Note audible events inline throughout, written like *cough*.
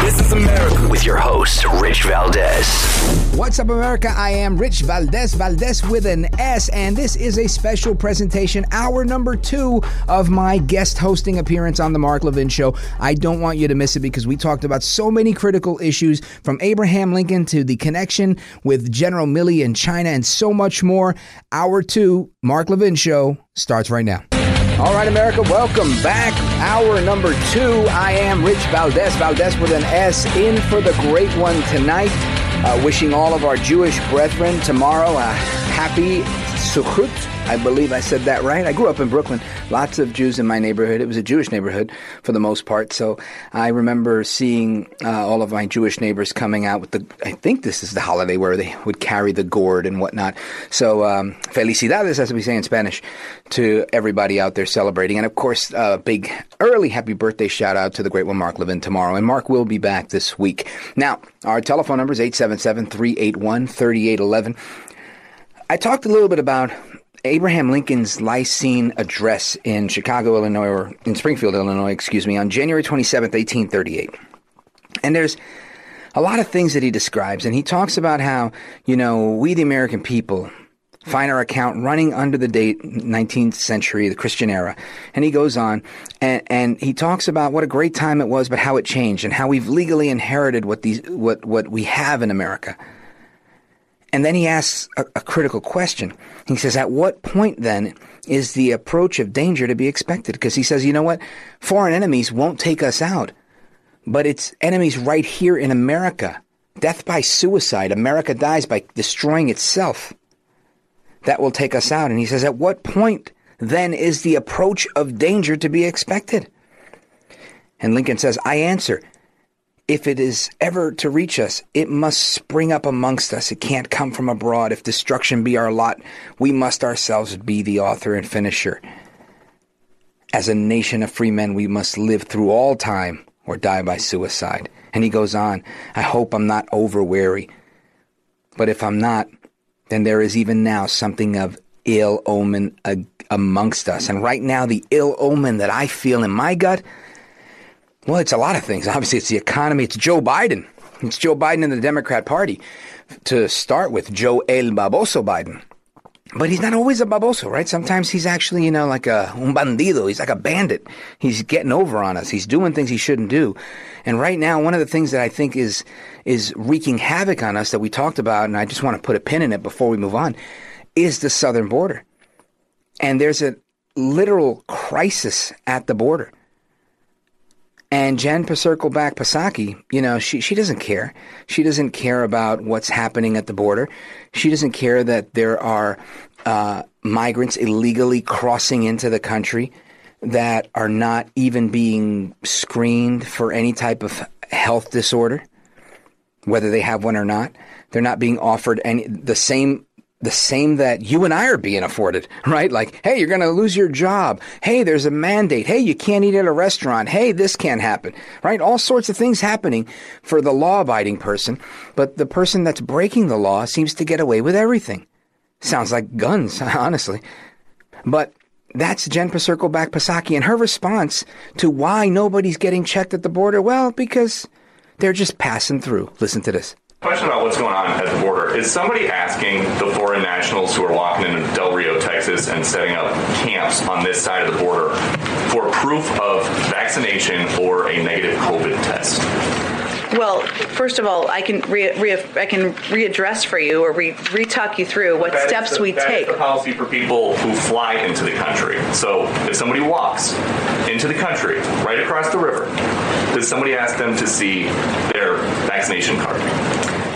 This is America with your host, Rich Valdez. What's up, America? I am Rich Valdez, Valdez with an S, and this is a special presentation, hour number two of my guest hosting appearance on The Mark Levin Show. I don't want you to miss it because we talked about so many critical issues from Abraham Lincoln to the connection with General Milley in China and so much more. Hour two, Mark Levin Show starts right now. All right, America, welcome back. Hour number two. I am Rich Valdez, Valdez with an S, in for the great one tonight. Uh, wishing all of our Jewish brethren tomorrow a happy Sukkot. I believe I said that right. I grew up in Brooklyn. Lots of Jews in my neighborhood. It was a Jewish neighborhood for the most part. So I remember seeing uh, all of my Jewish neighbors coming out with the. I think this is the holiday where they would carry the gourd and whatnot. So um, felicidades, as we say in Spanish, to everybody out there celebrating. And of course, a uh, big early happy birthday shout out to the great one Mark Levin tomorrow. And Mark will be back this week. Now, our telephone number is 877 381 3811. I talked a little bit about Abraham Lincoln's Lyceum address in Chicago, Illinois, or in Springfield, Illinois, excuse me, on January 27th, 1838. And there's a lot of things that he describes, and he talks about how, you know, we, the American people, find our account running under the date 19th century, the Christian era. And he goes on and, and he talks about what a great time it was, but how it changed and how we've legally inherited what these, what, what we have in America. And then he asks a, a, critical question. He says, At what point then is the approach of danger to be expected? Because he says, You know what? Foreign enemies won't take us out, but it's enemies right here in America. Death by suicide. America dies by destroying itself. That will take us out. And he says, At what point then is the approach of danger to be expected? And Lincoln says, I answer, if it is ever to reach us, it must spring up amongst us. It can't come from abroad. If destruction be our lot, we must ourselves be the author and finisher. As a nation of free men, we must live through all time or die by suicide. And he goes on, I hope I'm not over weary. But if I'm not, then there is even now something of ill omen amongst us. And right now, the ill omen that I feel in my gut well, it's a lot of things. Obviously, it's the economy. It's Joe Biden. It's Joe Biden and the Democrat Party. To start with, Joe El Baboso Biden. But he's not always a baboso, right? Sometimes he's actually, you know, like a un bandido. He's like a bandit. He's getting over on us. He's doing things he shouldn't do. And right now, one of the things that I think is is wreaking havoc on us that we talked about, and I just want to put a pin in it before we move on, is the southern border. And there's a literal crisis at the border. And Jen Circleback Pasaki, you know, she, she doesn't care. She doesn't care about what's happening at the border. She doesn't care that there are uh, migrants illegally crossing into the country that are not even being screened for any type of health disorder, whether they have one or not. They're not being offered any the same the same that you and I are being afforded, *laughs* right? Like, hey, you're going to lose your job. Hey, there's a mandate. Hey, you can't eat at a restaurant. Hey, this can't happen, right? All sorts of things happening for the law abiding person. But the person that's breaking the law seems to get away with everything. Sounds like guns, *laughs* honestly. But that's Jen Circleback Pasaki and her response to why nobody's getting checked at the border. Well, because they're just passing through. Listen to this. Question about what's going on at the border. Is somebody asking the foreign nationals who are walking into Del Rio, Texas and setting up camps on this side of the border for proof of vaccination or a negative COVID test? Well, first of all, I can re, re, I can readdress for you or re, re-talk you through what That steps the- we take. the policy for people who fly into the country. So if somebody walks into the country right across the river, does somebody ask them to see their vaccination card?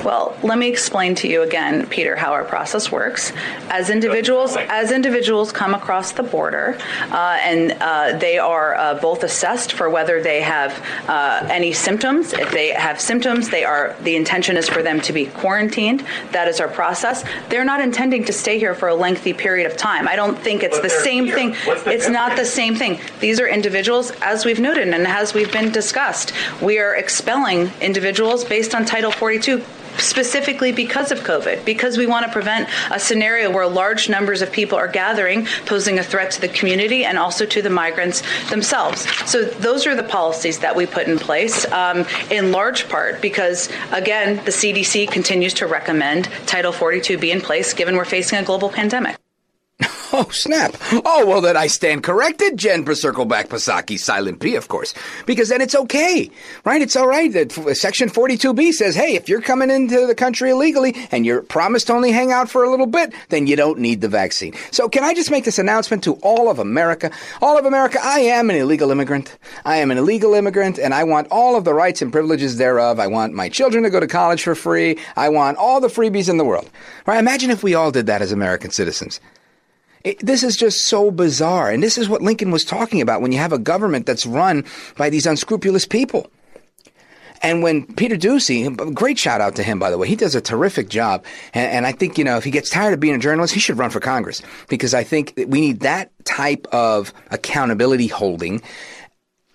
Well, let me explain to you again, Peter, how our process works. As individuals, as individuals come across the border, uh, and uh, they are uh, both assessed for whether they have uh, any symptoms. If they have symptoms, they are. The intention is for them to be quarantined. That is our process. They're not intending to stay here for a lengthy period of time. I don't think it's But the same here. thing. The It's not the same thing. These are individuals, as we've noted and as we've been discussed. We are expelling individuals based on Title 42 specifically because of COVID, because we want to prevent a scenario where large numbers of people are gathering, posing a threat to the community and also to the migrants themselves. So those are the policies that we put in place, um, in large part because, again, the CDC continues to recommend Title 42 be in place given we're facing a global pandemic. Oh, snap. Oh, well, then I stand corrected, Jen Circleback Pasaki, silent P, of course. Because then it's okay, right? It's all right that Section 42B says, hey, if you're coming into the country illegally and you're promised to only hang out for a little bit, then you don't need the vaccine. So can I just make this announcement to all of America? All of America, I am an illegal immigrant. I am an illegal immigrant and I want all of the rights and privileges thereof. I want my children to go to college for free. I want all the freebies in the world. Right? Imagine if we all did that as American citizens. It, this is just so bizarre. And this is what Lincoln was talking about when you have a government that's run by these unscrupulous people. And when Peter Doocy, great shout out to him, by the way, he does a terrific job. And, and I think, you know, if he gets tired of being a journalist, he should run for Congress because I think we need that type of accountability holding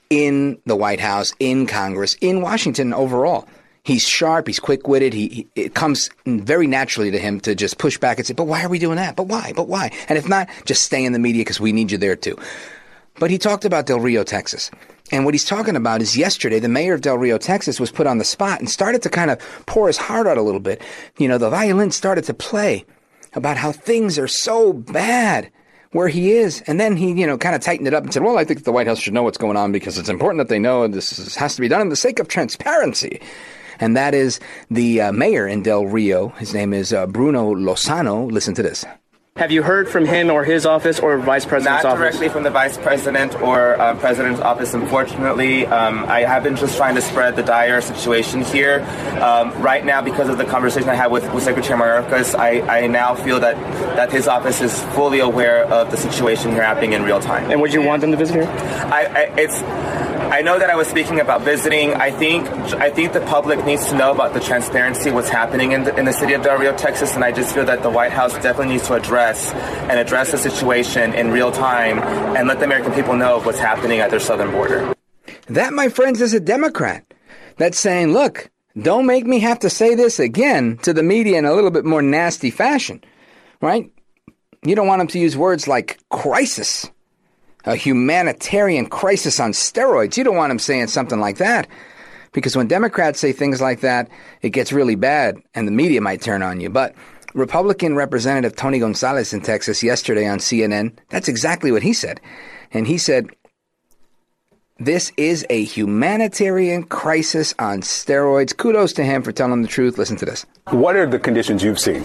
in the White House, in Congress, in Washington overall. He's sharp. He's quick-witted. He, he it comes very naturally to him to just push back and say, "But why are we doing that? But why? But why?" And if not, just stay in the media because we need you there too. But he talked about Del Rio, Texas. And what he's talking about is yesterday, the mayor of Del Rio, Texas was put on the spot and started to kind of pour his heart out a little bit. You know, the violin started to play about how things are so bad where he is. And then he, you know, kind of tightened it up and said, well, I think the White House should know what's going on because it's important that they know this has to be done in the sake of transparency. And that is the uh, mayor in Del Rio. His name is uh, Bruno Lozano. Listen to this. Have you heard from him or his office or vice president's Not office? directly from the vice president or uh, president's office, unfortunately. Um, I have been just trying to spread the dire situation here. Um, right now, because of the conversation I had with, with Secretary Mayorkas, I, I now feel that, that his office is fully aware of the situation here happening in real time. And would you want them to visit here? I, I, it's. I know that I was speaking about visiting. I think I think the public needs to know about the transparency, what's happening in the, in the city of Del Rio, Texas, and I just feel that the White House definitely needs to address and address the situation in real time and let the American people know what's happening at their southern border. That, my friends, is a Democrat that's saying, look, don't make me have to say this again to the media in a little bit more nasty fashion, right? You don't want them to use words like crisis, a humanitarian crisis on steroids. You don't want him saying something like that. Because when Democrats say things like that, it gets really bad and the media might turn on you. But Republican Representative Tony Gonzales in Texas yesterday on CNN, that's exactly what he said. And he said, this is a humanitarian crisis on steroids. Kudos to him for telling the truth. Listen to this. What are the conditions you've seen?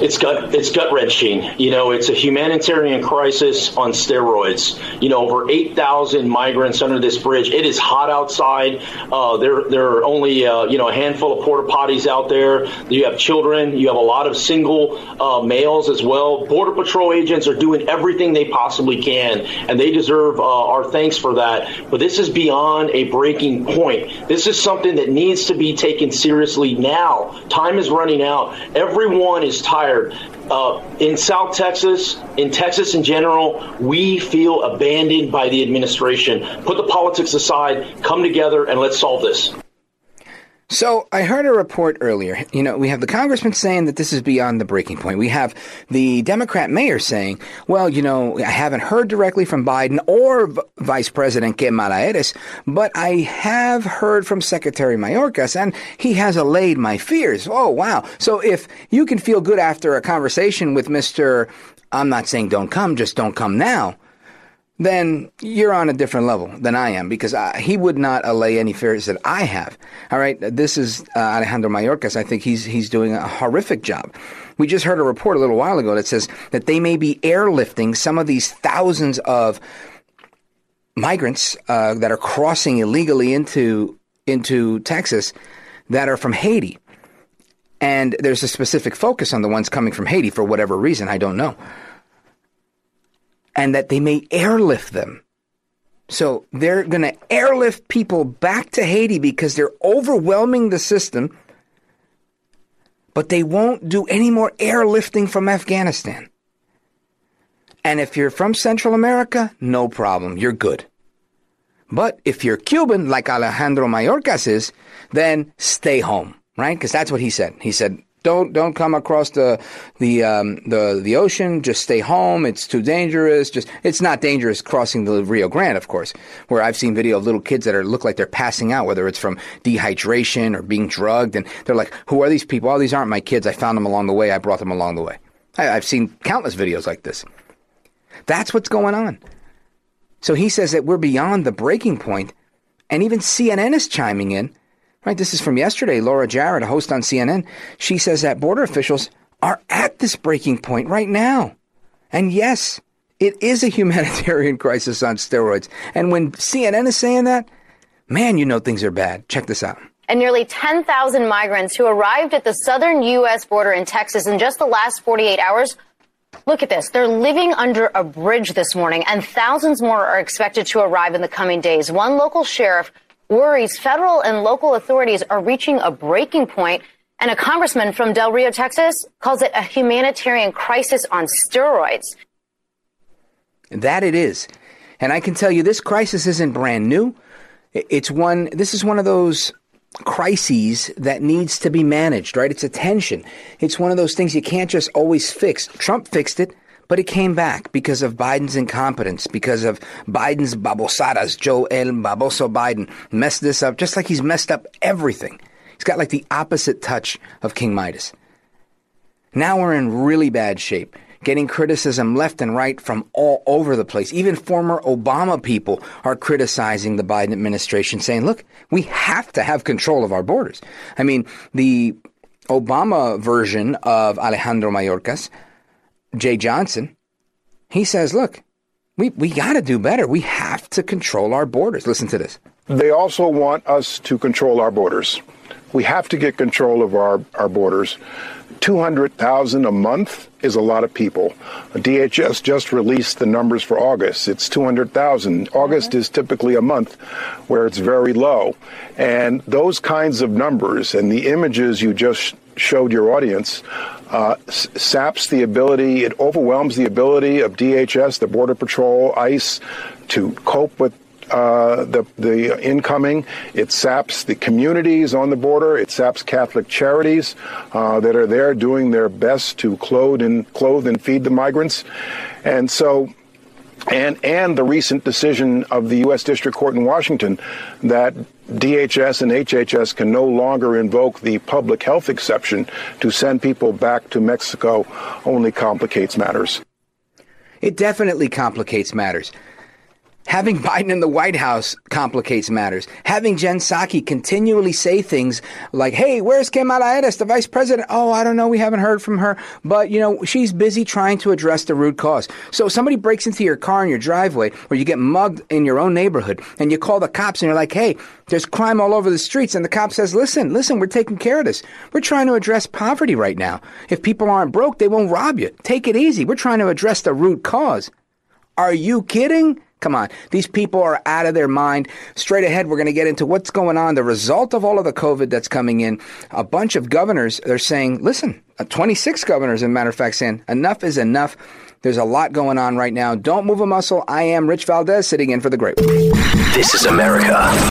It's gut it's gut wrenching. You know, it's a humanitarian crisis on steroids. You know, over eight thousand migrants under this bridge. It is hot outside. Uh, there there are only uh, you know a handful of porta potties out there. You have children. You have a lot of single uh, males as well. Border Patrol agents are doing everything they possibly can, and they deserve uh, our thanks for that. But this is beyond a breaking point. This is something that needs to be taken seriously now. Time is running out. Everyone is tired. Uh, in South Texas, in Texas in general, we feel abandoned by the administration. Put the politics aside, come together, and let's solve this. So I heard a report earlier. You know, we have the congressman saying that this is beyond the breaking point. We have the Democrat mayor saying, well, you know, I haven't heard directly from Biden or V- Vice President Kamala Harris, but I have heard from Secretary Mayorkas, and he has allayed my fears. Oh, wow. So if you can feel good after a conversation with Mr. I'm not saying don't come, just don't come now then you're on a different level than I am because I, he would not allay any fears that I have. All right, this is uh, Alejandro Mayorkas. I think he's he's doing a horrific job. We just heard a report a little while ago that says that they may be airlifting some of these thousands of migrants uh, that are crossing illegally into into Texas that are from Haiti. And there's a specific focus on the ones coming from Haiti for whatever reason, I don't know. And that they may airlift them. So they're going to airlift people back to Haiti because they're overwhelming the system, but they won't do any more airlifting from Afghanistan. And if you're from Central America, no problem, you're good. But if you're Cuban, like Alejandro Mayorkas is, then stay home, right? Because that's what he said. He said, don't don't come across the the um, the the ocean. Just stay home. It's too dangerous. Just it's not dangerous crossing the Rio Grande, of course. Where I've seen video of little kids that are look like they're passing out, whether it's from dehydration or being drugged, and they're like, "Who are these people? Oh, these aren't my kids. I found them along the way. I brought them along the way." I, I've seen countless videos like this. That's what's going on. So he says that we're beyond the breaking point, and even CNN is chiming in. Right, this is from yesterday. Laura Jarrett, a host on CNN, she says that border officials are at this breaking point right now. And yes, it is a humanitarian *laughs* crisis on steroids. And when CNN is saying that, man, you know things are bad. Check this out and nearly 10,000 migrants who arrived at the southern U.S. border in Texas in just the last 48 hours Look at this. They're living under a bridge this morning, and thousands more are expected to arrive in the coming days. One local sheriff worries federal and local authorities are reaching a breaking point, and a congressman from Del Rio, Texas, calls it a humanitarian crisis on steroids. That it is. And I can tell you this crisis isn't brand new. It's one, this is one of those crises that needs to be managed, right? It's a tension. It's one of those things you can't just always fix. Trump fixed it, but it came back because of Biden's incompetence, because of Biden's babosadas. Joe El Baboso Biden messed this up just like he's messed up everything. He's got like the opposite touch of King Midas. Now we're in really bad shape getting criticism left and right from all over the place. Even former Obama people are criticizing the Biden administration, saying, look, we have to have control of our borders. I mean, the Obama version of Alejandro Mayorkas, Jeh Johnson, he says, look, we, we got to do better. We have to control our borders. Listen to this. They also want us to control our borders. We have to get control of our, our borders. 200,000 a month is a lot of people. DHS just released the numbers for August. It's 200,000. August is typically a month where it's very low. And those kinds of numbers and the images you just showed your audience uh, saps the ability, it overwhelms the ability of DHS, the Border Patrol, ICE to cope with uh, the the incoming. It saps the communities on the border. It saps Catholic charities uh, that are there doing their best to clothe and clothe and feed the migrants, and so. And, and the recent decision of the U.S. District Court in Washington that DHS and HHS can no longer invoke the public health exception to send people back to Mexico only complicates matters. It definitely complicates matters. Having Biden in the White House complicates matters. Having Jen Psaki continually say things like, hey, where's Kamala Harris, the vice president? Oh, I don't know. We haven't heard from her. But, you know, she's busy trying to address the root cause. So somebody breaks into your car in your driveway or you get mugged in your own neighborhood and you call the cops and you're like, hey, there's crime all over the streets. And the cop says, listen, listen, we're taking care of this. We're trying to address poverty right now. If people aren't broke, they won't rob you. Take it easy. We're trying to address the root cause. Are you kidding? Come on. These people are out of their mind. Straight ahead, we're going to get into what's going on, the result of all of the COVID that's coming in. A bunch of governors, they're saying, listen, uh, 26 governors, as a matter of fact, saying enough is enough. There's a lot going on right now. Don't move a muscle. I am Rich Valdez sitting in for the great. This is America.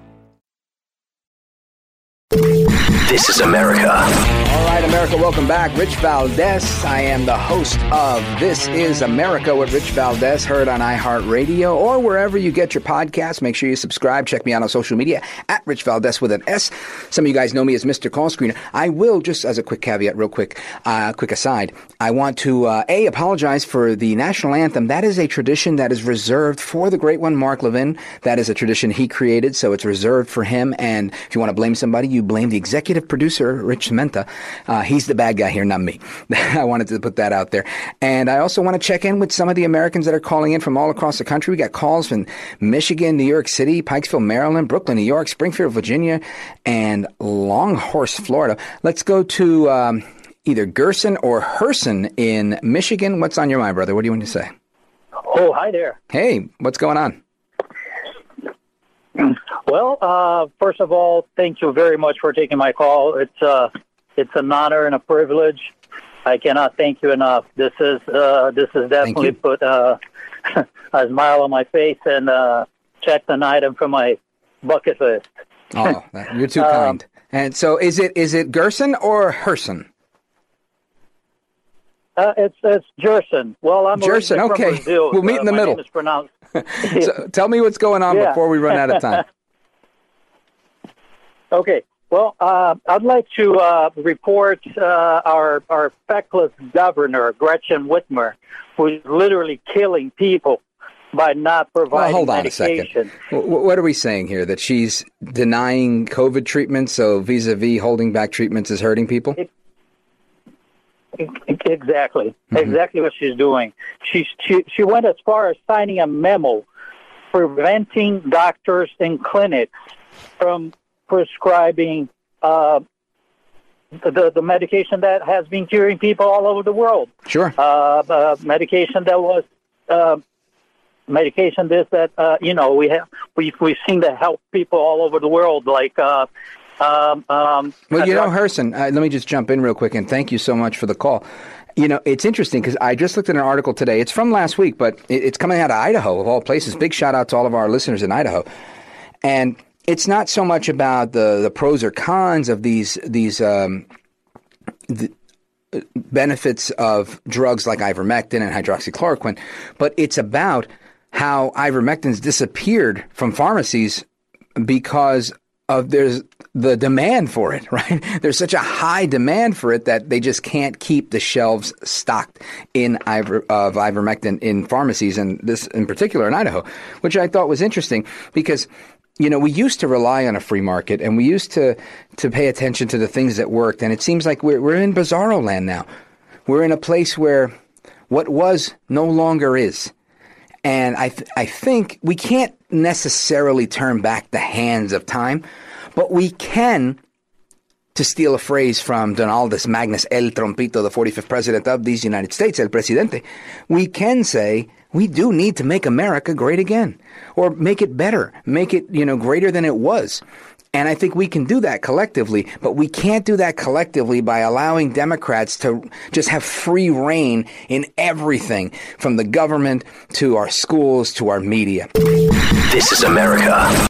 This is America. All right, America, welcome back. Rich Valdez. I am the host of This is America with Rich Valdez, heard on iHeartRadio or wherever you get your podcasts. Make sure you subscribe. Check me out on social media at Rich Valdez with an S. Some of you guys know me as Mr. Call Screener. I will, just as a quick caveat, real quick, uh, quick aside, I want to, uh, A, apologize for the national anthem. That is a tradition that is reserved for the great one, Mark Levin. That is a tradition he created, so it's reserved for him. And if you want to blame somebody, you blame the executive producer, Rich Menta. Uh, he's the bad guy here, not me. *laughs* I wanted to put that out there. And I also want to check in with some of the Americans that are calling in from all across the country. We got calls from Michigan, New York City, Pikesville, Maryland, Brooklyn, New York, Springfield, Virginia, and Longhorse, Florida. Let's go to um, either Gerson or Herson in Michigan. What's on your mind, brother? What do you want to say? Oh, hi there. Hey, what's going on? Well, uh, first of all, thank you very much for taking my call. It's uh, it's an honor and a privilege. I cannot thank you enough. This is uh, this has definitely put uh, *laughs* a smile on my face and uh, checked an item from my bucket list. Oh, *laughs* you're too Um, kind. And so, is it is it Gerson or Herson? Uh, it's it's Jerson. Well, I'm Jerson, from okay. Brazil. We'll meet in the middle. Is pronounced. So *laughs* tell me what's going on Yeah. before we run out of time. *laughs* Okay. Well, uh, I'd like to uh, report uh, our our feckless governor, Gretchen Whitmer, who's literally killing people by not Well, providing hold on a medication. second. W- w- what are we saying here? That she's denying COVID treatments, so vis-a-vis holding back treatments is hurting people? *laughs* Exactly. Mm-hmm. Exactly what she's doing. She, she she went as far as signing a memo preventing doctors and clinics from prescribing uh, the the medication that has been curing people all over the world. Sure. Uh, uh, medication that was uh, medication this that uh, you know we have we we've seen that help people all over the world like. Um, um, Well, you know, Herson, uh, let me just jump in real quick and thank you so much for the call. You know, it's interesting because I just looked at an article today. It's from last week, but it, it's coming out of Idaho, of all places. Big shout out to all of our listeners in Idaho. And it's not so much about the, the pros or cons of these these um, the, uh, benefits of drugs like ivermectin and hydroxychloroquine, but it's about how ivermectin's disappeared from pharmacies because of there's the demand for it, *laughs* right? There's such a high demand for it that they just can't keep the shelves stocked in iver, of ivermectin in pharmacies, and this in particular in Idaho, which I thought was interesting because you know, we used to rely on a free market and we used to, to pay attention to the things that worked. And it seems like we're, we're in bizarro land now. We're in a place where what was no longer is. And I, th- I think we can't necessarily turn back the hands of time, but we can, to steal a phrase from Donaldus Magnus El Trompito, the 45th president of these United States, El Presidente, we can say we do need to make America great again, or make it better, make it, you know, greater than it was. And I think we can do that collectively, but we can't do that collectively by allowing Democrats to just have free reign in everything from the government to our schools to our media. This is America.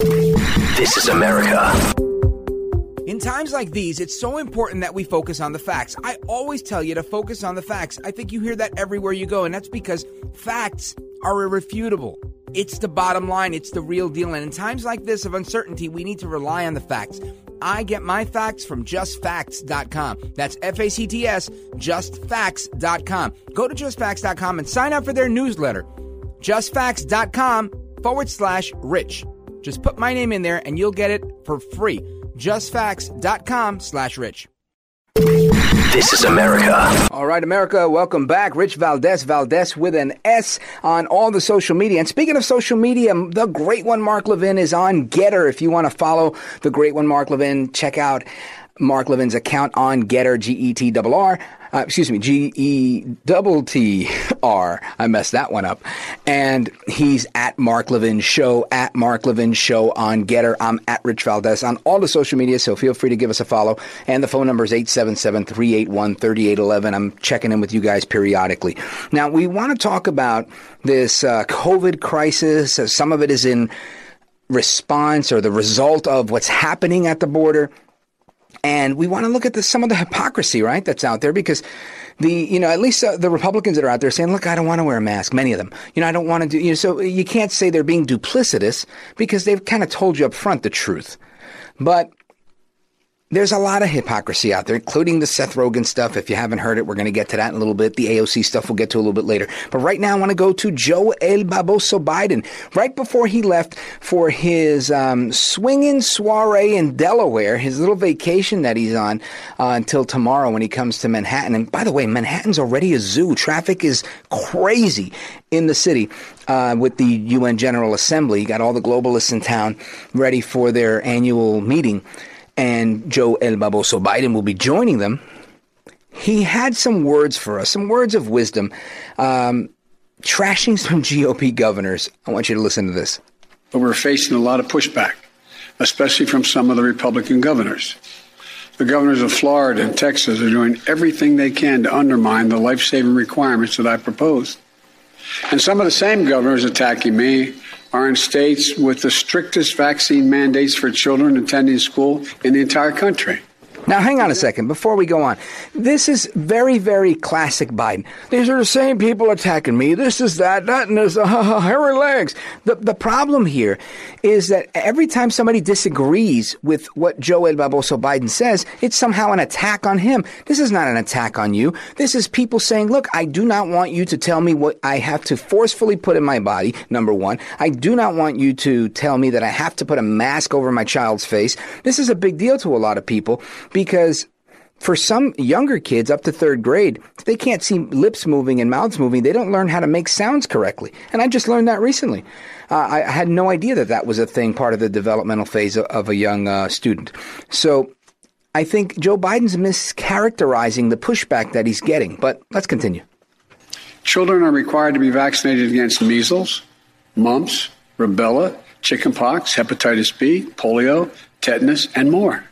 This is America. In times like these, it's so important that we focus on the facts. I always tell you to focus on the facts. I think you hear that everywhere you go, and that's because facts are irrefutable. It's the bottom line, it's the real deal. And in times like this of uncertainty, we need to rely on the facts. I get my facts from justfacts.com. That's F A C T S, justfacts.com. Go to justfacts.com and sign up for their newsletter. Justfacts.com forward slash rich. Just put my name in there and you'll get it for free. JustFacts.com slash rich. This is America. All right, America, welcome back. Rich Valdez, Valdez with an S on all the social media. And speaking of social media, the great one, Mark Levin, is on Gettr. If you want to follow the great one, Mark Levin, check out Mark Levin's account on Gettr, G E T R. Uh, excuse me, G E double T R. I messed that one up. And he's at Mark Levin Show, at Mark Levin Show on Gettr. I'm at Rich Valdez on all the social media, so feel free to give us a follow. And the phone number is 877 381 3811. I'm checking in with you guys periodically. Now, we want to talk about this uh, COVID crisis. Some of it is in response or the result of what's happening at the border. And we want to look at the, some of the hypocrisy, right, that's out there because the, you know, at least uh, the Republicans that are out there saying, look, I don't want to wear a mask, many of them. You know, I don't want to do, you know, so you can't say they're being duplicitous because they've kind of told you up front the truth. But there's a lot of hypocrisy out there, including the Seth Rogen stuff. If you haven't heard it, we're going to get to that in a little bit. The AOC stuff we'll get to a little bit later. But right now, I want to go to Joe El Baboso Biden. Right before he left for his um, swinging soiree in Delaware, his little vacation that he's on uh, until tomorrow when he comes to Manhattan. And by the way, Manhattan's already a zoo. Traffic is crazy in the city uh, with the UN General Assembly. You got all the globalists in town ready for their annual meeting and Joe El Baboso Biden will be joining them, he had some words for us, some words of wisdom, um, trashing some *laughs* GOP governors. I want you to listen to this. But we're facing a lot of pushback, especially from some of the Republican governors. The governors of Florida and Texas are doing everything they can to undermine the life saving requirements that I proposed. And some of the same governors attacking me are in states with the strictest vaccine mandates for children attending school in the entire country. Now, hang on a second before we go on. This is very, very classic Biden. These are the same people attacking me. This is that, that, and this, uh, hairy legs. The, the problem here is that every time somebody disagrees with what Joe El Baboso Biden says, it's somehow an attack on him. This is not an attack on you. This is people saying, look, I do not want you to tell me what I have to forcefully put in my body, number one. I do not want you to tell me that I have to put a mask over my child's face. This is a big deal to a lot of people because for some younger kids up to third grade, they can't see lips moving and mouths moving. They don't learn how to make sounds correctly. And I just learned that recently. Uh, I, had no idea that that was a thing, part of the developmental phase of, of a young uh, student. So I think Joe Biden's mischaracterizing the pushback that he's getting. But let's continue. Children are required to be vaccinated against measles, mumps, rubella, chickenpox, hepatitis B, polio, tetanus, and more.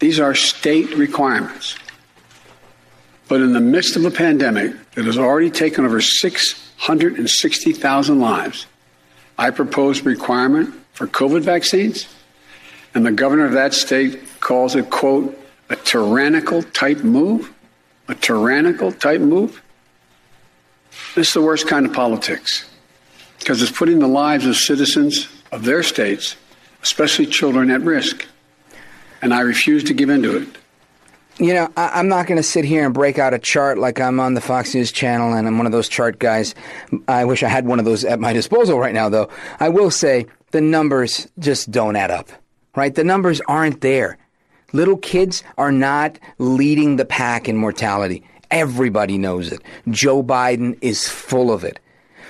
These are state requirements. But in the midst of a pandemic that has already taken over 660,000 lives, I propose a requirement for COVID vaccines, and the governor of that state calls it, quote, a tyrannical type move. A tyrannical type move. This is the worst kind of politics because it's putting the lives of citizens of their states, especially children, at risk and I refuse to give in to it. You know, I, am not going to sit here and break out a chart like I'm on the Fox News channel and I'm one of those chart guys. I wish I had one of those at my disposal right now, though. I will say the numbers just don't add up, right? The numbers aren't there. Little kids are not leading the pack in mortality. Everybody knows it. Joe Biden is full of it.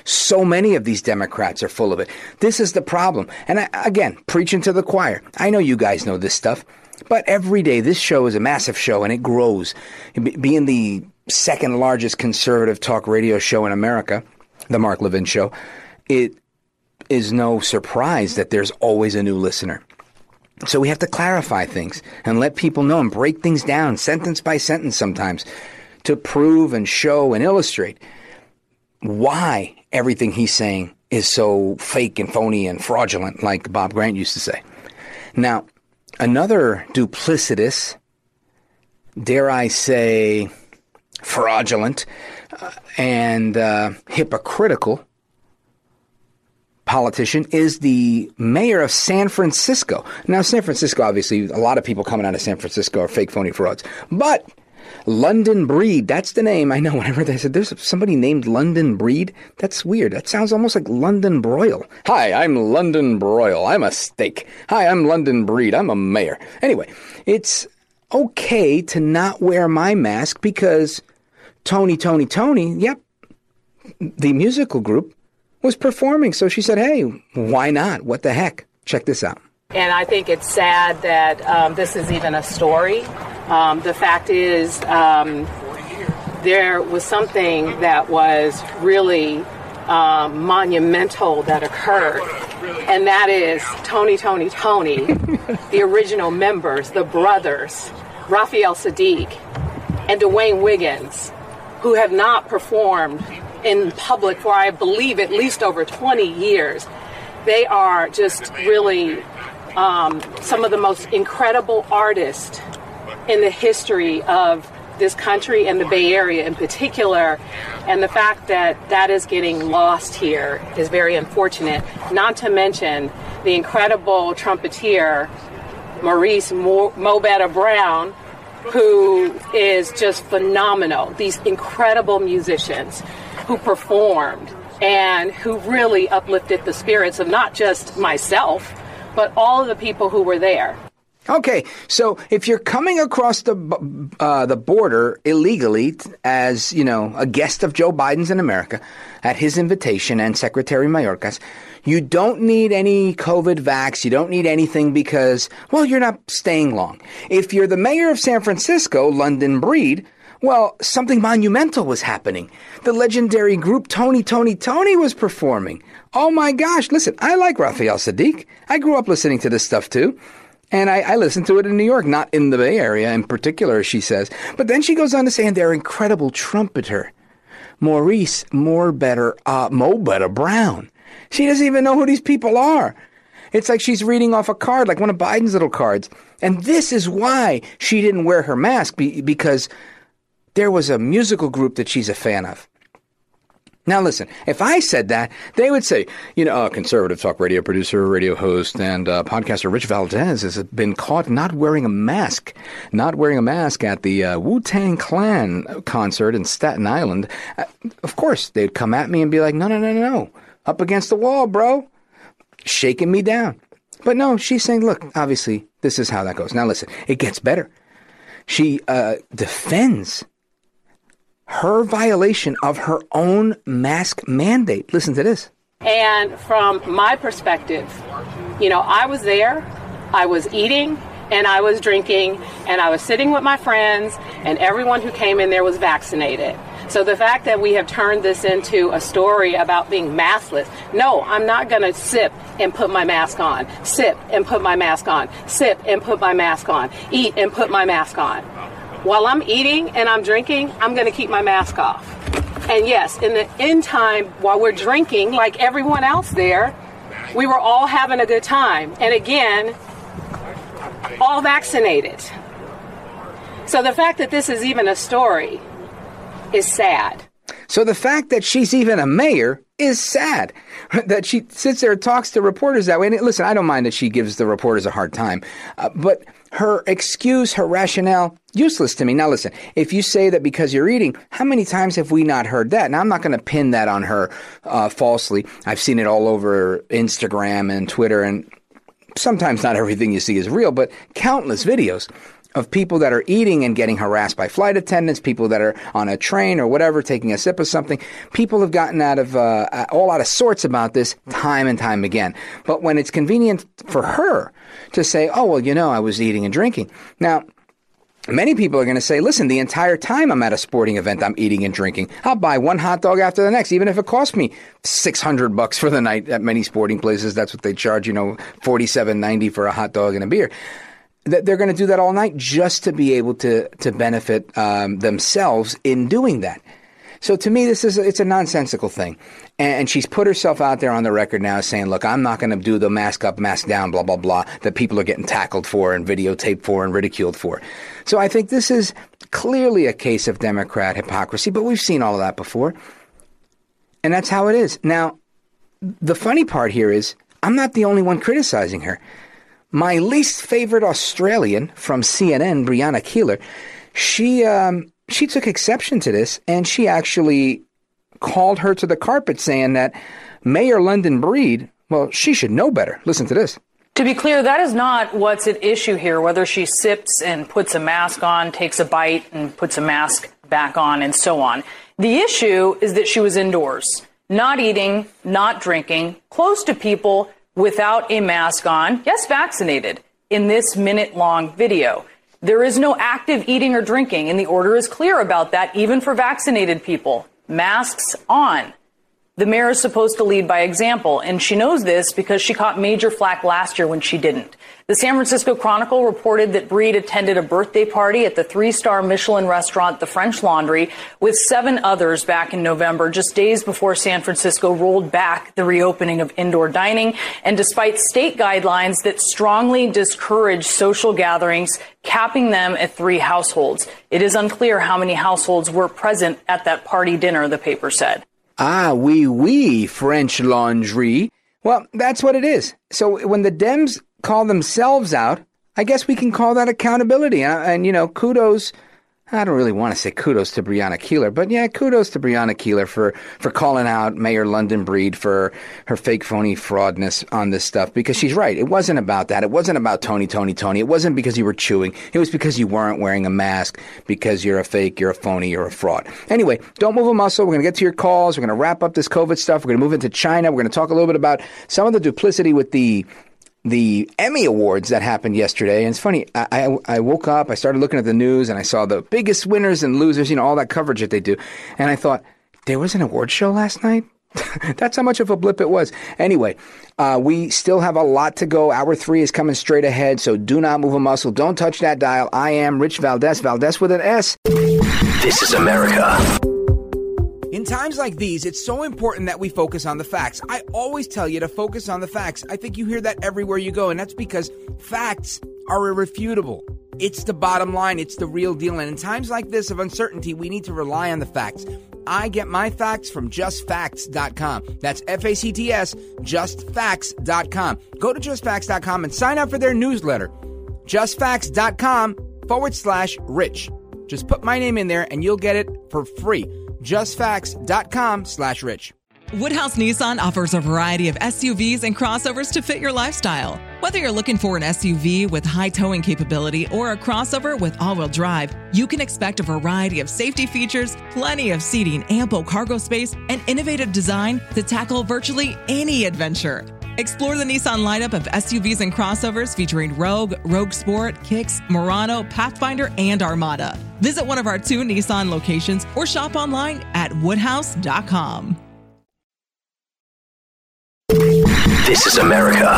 So many of these Democrats are full of it. This is the problem. And I, again, preaching to the choir. I know you guys know this stuff. But every day, this show is a massive show and it grows. Being the second largest conservative talk radio show in America, the Mark Levin Show, it is no surprise that there's always a new listener. So we have to clarify things and let people know and break things down sentence by sentence sometimes to prove and show and illustrate why everything he's saying is so fake and phony and fraudulent, like Bob Grant used to say. Now, Another duplicitous, dare I say, fraudulent uh, and uh, hypocritical politician is the mayor of San Francisco. Now, San Francisco, obviously, a lot of people coming out of San Francisco are fake, phony frauds. But London Breed, that's the name. I know when I read that, I said, there's somebody named London Breed? That's weird. That sounds almost like London Broil. Hi, I'm London Broil. I'm a steak. Hi, I'm London Breed. I'm a mayor. Anyway, it's okay to not wear my mask because Tony, Toni, Toné, yep, the musical group was performing. So she said, hey, why not? What the heck? Check this out. And I think it's sad that um, this is even a story. Um, the fact is, um, there was something that was really um, monumental that occurred, and that is Tony, Toni, Toné, *laughs* the original members, the brothers, Raphael Saadiq and Dwayne Wiggins, who have not performed in public for, I believe, at least over 20 years. They are just really um, some of the most incredible artists in the history of this country and the Bay Area in particular. And the fact that that is getting lost here is very unfortunate, not to mention the incredible trumpeter, Maurice Mo- Mo Brown, who is just phenomenal. These incredible musicians who performed and who really uplifted the spirits of not just myself, but all the people who were there. Okay, so if you're coming across the uh, the border illegally as you know a guest of Joe Biden's in America, at his invitation and Secretary Mayorkas, you don't need any COVID vax. You don't need anything because well, you're not staying long. If you're the mayor of San Francisco, London Breed, well, something monumental was happening. The legendary group Tony, Toni, Toné was performing. Oh my gosh, listen, I like Raphael Saadiq. I grew up listening to this stuff too. And I, I listened to it in New York, not in the Bay Area in particular, she says. But then she goes on to say, and their incredible trumpeter, Maurice More Better, uh, Mo Better Brown. She doesn't even know who these people are. It's like she's reading off a card, like one of Biden's little cards. And this is why she didn't wear her mask, be, because there was a musical group that she's a fan of. Now, listen, if I said that, they would say, you know, a conservative talk radio producer, radio host, and uh, podcaster Rich Valdez has been caught not wearing a mask, not wearing a mask at the uh, Wu Tang Clan concert in Staten Island. Uh, of course, they'd come at me and be like, no, no, no, no, no, up against the wall, bro, shaking me down. But no, she's saying, look, obviously, this is how that goes. Now, listen, it gets better. She uh, defends her violation of her own mask mandate. Listen to this. And from my perspective, you know, I was there, I was eating, and I was drinking, and I was sitting with my friends, and everyone who came in there was vaccinated. So the fact that we have turned this into a story about being maskless, no, I'm not going to sip and put my mask on, sip and put my mask on, sip and put my mask on, eat and put my mask on while I'm eating and I'm drinking, I'm going to keep my mask off. And yes, in the end time, while we're drinking, like everyone else there, we were all having a good time. And again, all vaccinated. So the fact that this is even a story is sad. So the fact that she's even a mayor is sad. *laughs* That she sits there and talks to reporters that way. And listen, I don't mind that she gives the reporters a hard time, uh, but her excuse, her rationale, useless to me. Now, listen, if you say that because you're eating, how many times have we not heard that? Now, I'm not going to pin that on her uh, falsely. I've seen it all over Instagram and Twitter, and sometimes not everything you see is real, but countless videos of people that are eating and getting harassed by flight attendants, people that are on a train or whatever taking a sip of something. People have gotten out of uh, all out of sorts about this time and time again. But when it's convenient for her to say, "Oh well, you know, I was eating and drinking," now. Many people are going to say, listen, the entire time I'm at a sporting event, I'm eating and drinking. I'll buy one hot dog after the next, even if it costs me 600 bucks for the night at many sporting places. That's what they charge, you know, 47.90 for a hot dog and a beer they're going to do that all night just to be able to to benefit um, themselves in doing that. So to me, this is a, it's a nonsensical thing, and, she's put herself out there on the record now saying, "Look, I'm not going to do the mask up, mask down, blah blah blah that people are getting tackled for and videotaped for and ridiculed for." So I think this is clearly a case of Democrat hypocrisy, but we've seen all of that before, and that's how it is. Now, the funny part here is I'm not the only one criticizing her. My least favorite Australian from CNN, Brianna Keilar, she um, she took exception to this, and she actually called her to the carpet, saying that Mayor London Breed, well, she should know better. Listen to this. To be clear, that is not what's at issue here, whether she sips and puts a mask on, takes a bite and puts a mask back on, and so on. The issue is that she was indoors, not eating, not drinking, close to people without a mask on, yes, vaccinated, in this minute long video. There is no active eating or drinking, and the order is clear about that, even for vaccinated people. Masks on. The mayor is supposed to lead by example, and she knows this because she caught major flack last year when she didn't. The San Francisco Chronicle reported that Breed attended a birthday party at the three star Michelin restaurant, The French Laundry, with seven others back in November, just days before San Francisco rolled back the reopening of indoor dining. And despite state guidelines that strongly discourage social gatherings, capping them at three households, it is unclear how many households were present at that party dinner, the paper said. Ah, oui, oui, French laundry. Well, that's what it is. So when the Dems call themselves out, I guess we can call that accountability. And, and you know, kudos I don't really want to say kudos to Brianna Keilar, but yeah, kudos to Brianna Keilar for, for calling out Mayor London Breed for her fake, phony fraudness on this stuff because she's right. It wasn't about that. It wasn't about Tony, Tony, Tony. It wasn't because you were chewing. It was because you weren't wearing a mask because you're a fake, you're a phony, you're a fraud. Anyway, don't move a muscle. We're going to get to your calls. We're going to wrap up this COVID stuff. We're going to move into China. We're going to talk a little bit about some of the duplicity with the the Emmy Awards that happened yesterday. And it's funny, I, I, I, woke up, I started looking at the news, and I saw the biggest winners and losers, you know, all that coverage that they do. And I thought, there was an award show last night? *laughs* That's how much of a blip it was. Anyway, uh, we still have a lot to go. Hour three is coming straight ahead, so do not move a muscle. Don't touch that dial. I am Rich Valdez, Valdez with an S. This is America. In times like these, it's so important that we focus on the facts. I always tell you to focus on the facts. I think you hear that everywhere you go, and that's because facts are irrefutable. It's the bottom line, it's the real deal. And in times like this of uncertainty, we need to rely on the facts. I get my facts from justfacts.com. That's F A C T S, justfacts.com. Go to justfacts.com and sign up for their newsletter. Justfacts.com forward slash rich. Just put my name in there and you'll get it for free justfacts.com slash rich. Woodhouse Nissan offers a variety of SUVs and crossovers to fit your lifestyle. Whether you're looking for an SUV with high towing capability or a crossover with all wheel drive, you can expect a variety of safety features, plenty of seating, ample cargo space, and innovative design to tackle virtually any adventure. Explore the Nissan lineup of SUVs and crossovers featuring Rogue, Rogue Sport, Kicks, Murano, Pathfinder, and Armada. Visit one of our two Nissan locations or shop online at woodhouse.com. This is America.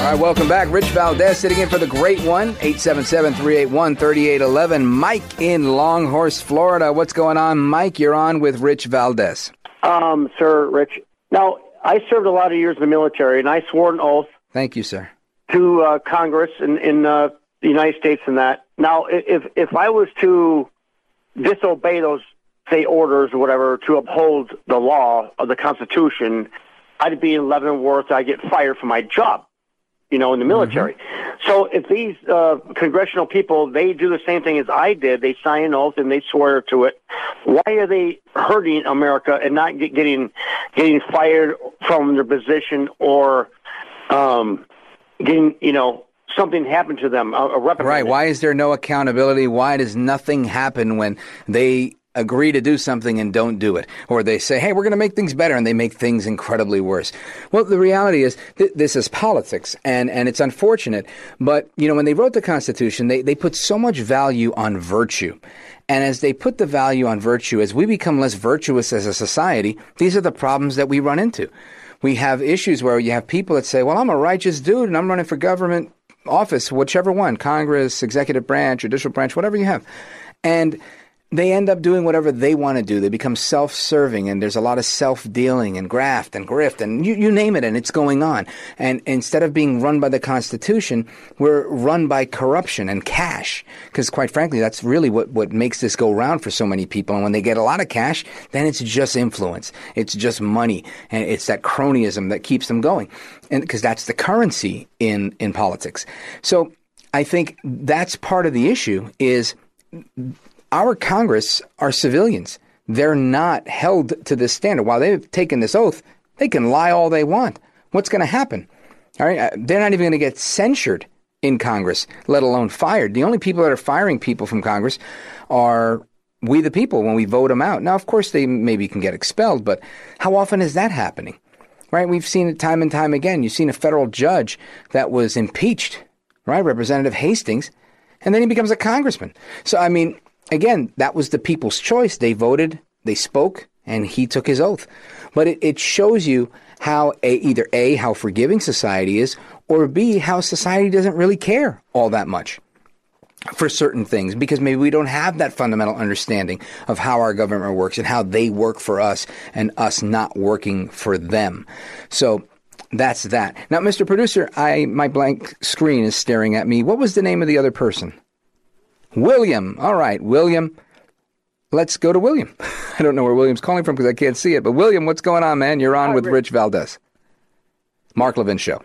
All right, welcome back. Rich Valdez sitting in for the great one, 877 381 3811. Mike in Longhorse, Florida. What's going on, Mike? You're on with Rich Valdez. Um, sir, Rich. Now, I served a lot of years in the military, and I swore an oath. Thank you, sir. To uh, Congress in, in uh, the United States and that. Now, if if I was to disobey those say orders or whatever to uphold the law of the Constitution, I'd be in Leavenworth. I get fired from my job, you know, in the military. Mm-hmm. So if these uh, congressional people they do the same thing as I did, they sign an oath and they swear to it. Why are they hurting America and not get, getting getting fired from their position or um, getting you know something happened to them a, a right why is there no accountability why does nothing happen when they agree to do something and don't do it. Or they say, hey, we're going to make things better, and they make things incredibly worse. Well, the reality is th- this is politics, and, and it's unfortunate. But, you know, when they wrote the Constitution, they, they put so much value on virtue. And as they put the value on virtue, as we become less virtuous as a society, these are the problems that we run into. We have issues where you have people that say, well, I'm a righteous dude and I'm running for government office, whichever one, Congress, executive branch, judicial branch, whatever you have. And they end up doing whatever they want to do. They become self serving, and there's a lot of self dealing and graft and grift, and you, you name it, and it's going on. And instead of being run by the Constitution, we're run by corruption and cash. Because, quite frankly, that's really what, what makes this go round for so many people. And when they get a lot of cash, then it's just influence, it's just money, and it's that cronyism that keeps them going. And because that's the currency in, in politics. So I think that's part of the issue is our Congress are civilians. They're not held to this standard. While they've taken this oath, they can lie all they want. What's going to happen? All right, uh, they're not even going to get censured in Congress, let alone fired. The only people that are firing people from Congress are we the people when we vote them out. Now, of course, they maybe can get expelled, but how often is that happening? Right? We've seen it time and time again. You've seen a federal judge that was impeached, right? Representative Hastings, and then he becomes a congressman. So, I mean, again, that was the people's choice. They voted, they spoke, and he took his oath. But it, it shows you how a, either A, how forgiving society is, or B, how society doesn't really care all that much for certain things because maybe we don't have that fundamental understanding of how our government works and how they work for us and us not working for them. So that's that. Now, Mr. Producer, I my blank screen is staring at me. What was the name of the other person? William. All right, William. Let's go to William. *laughs* I don't know where William's calling from because I can't see it. But William, what's going on, man? You're on Hi, with Rich. Rich Valdez. Mark Levin Show.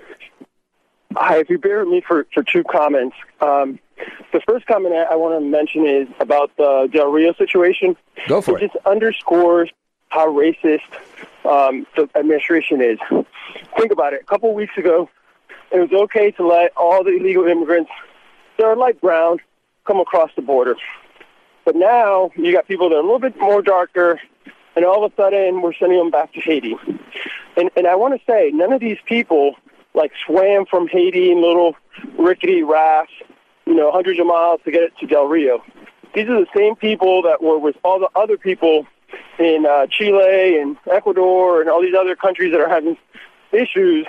Hi, if you bear with me for, for two comments. Um, the first comment I, want to mention is about the Del Rio situation. Go for it. It just underscores how racist um, the administration is. Think about it. A couple of weeks ago, it was okay to let all the illegal immigrants that are light brown come across the border. But now you got people that are a little bit more darker, and all of a sudden we're sending them back to Haiti. And, and I want to say, none of these people like swam from Haiti in little rickety rafts, you know, hundreds of miles to get it to Del Rio. These are the same people that were with all the other people in uh, Chile and Ecuador and all these other countries that are having issues,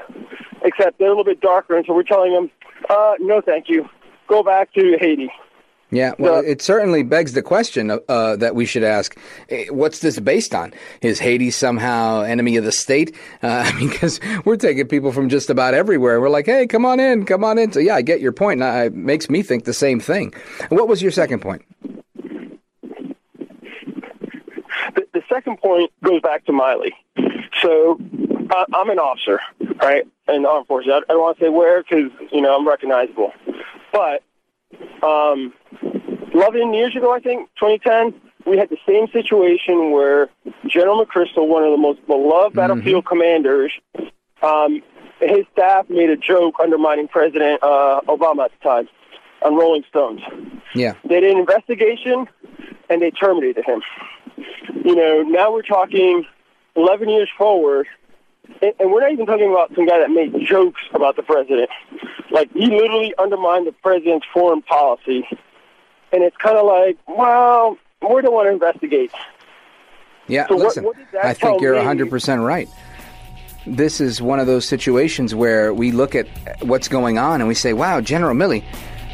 except they're a little bit darker. And so we're telling them, uh, no, thank you. Go back to Haiti. Yeah, well, it certainly begs the question uh, that we should ask: eh, What's this based on? Is Haiti somehow enemy of the state? Uh, *laughs* because we're taking people from just about everywhere. We're like, hey, come on in, come on in. So yeah, I get your point. And it makes me think the same thing. What was your second point? The, the second point goes back to Milley. So uh, I'm an officer, right, in the armed forces. I, I don't want to say where because you know I'm recognizable, but um, 11 years ago, I think, 2010, we had the same situation where General McChrystal, one of the most beloved mm-hmm. battlefield commanders, um, his staff made a joke undermining President uh, Obama at the time on Rolling Stones. Yeah. They did an investigation and they terminated him. You know, now we're talking 11 years forward, and, and we're not even talking about some guy that made jokes about the president. Like, he literally undermined the president's foreign policy and it's kind of like, well, we don't want to investigate. Yeah, so listen, what, what I think you're 100% right. This is one of those situations where we look at what's going on and we say, wow, General Milley,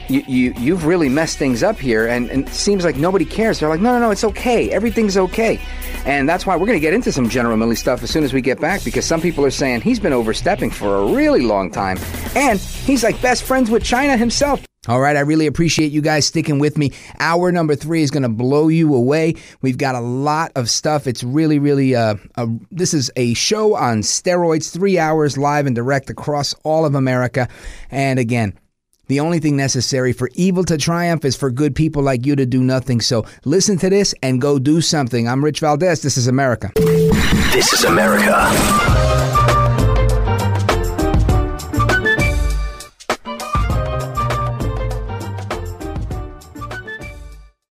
you, you, you've really messed things up here, and, and, it seems like nobody cares. They're like, no, no, no, it's okay. Everything's okay. And that's why we're going to get into some General Milley stuff as soon as we get back, because some people are saying he's been overstepping for a really long time. And he's like best friends with China himself. All right, I really appreciate you guys sticking with me. Hour number three is going to blow you away. We've got a lot of stuff. It's really, really, uh, a, this is a show on steroids, three hours live and direct across all of America. And again, the only thing necessary for evil to triumph is for good people like you to do nothing. So listen to this and go do something. I'm Rich Valdez. This is America. This is America.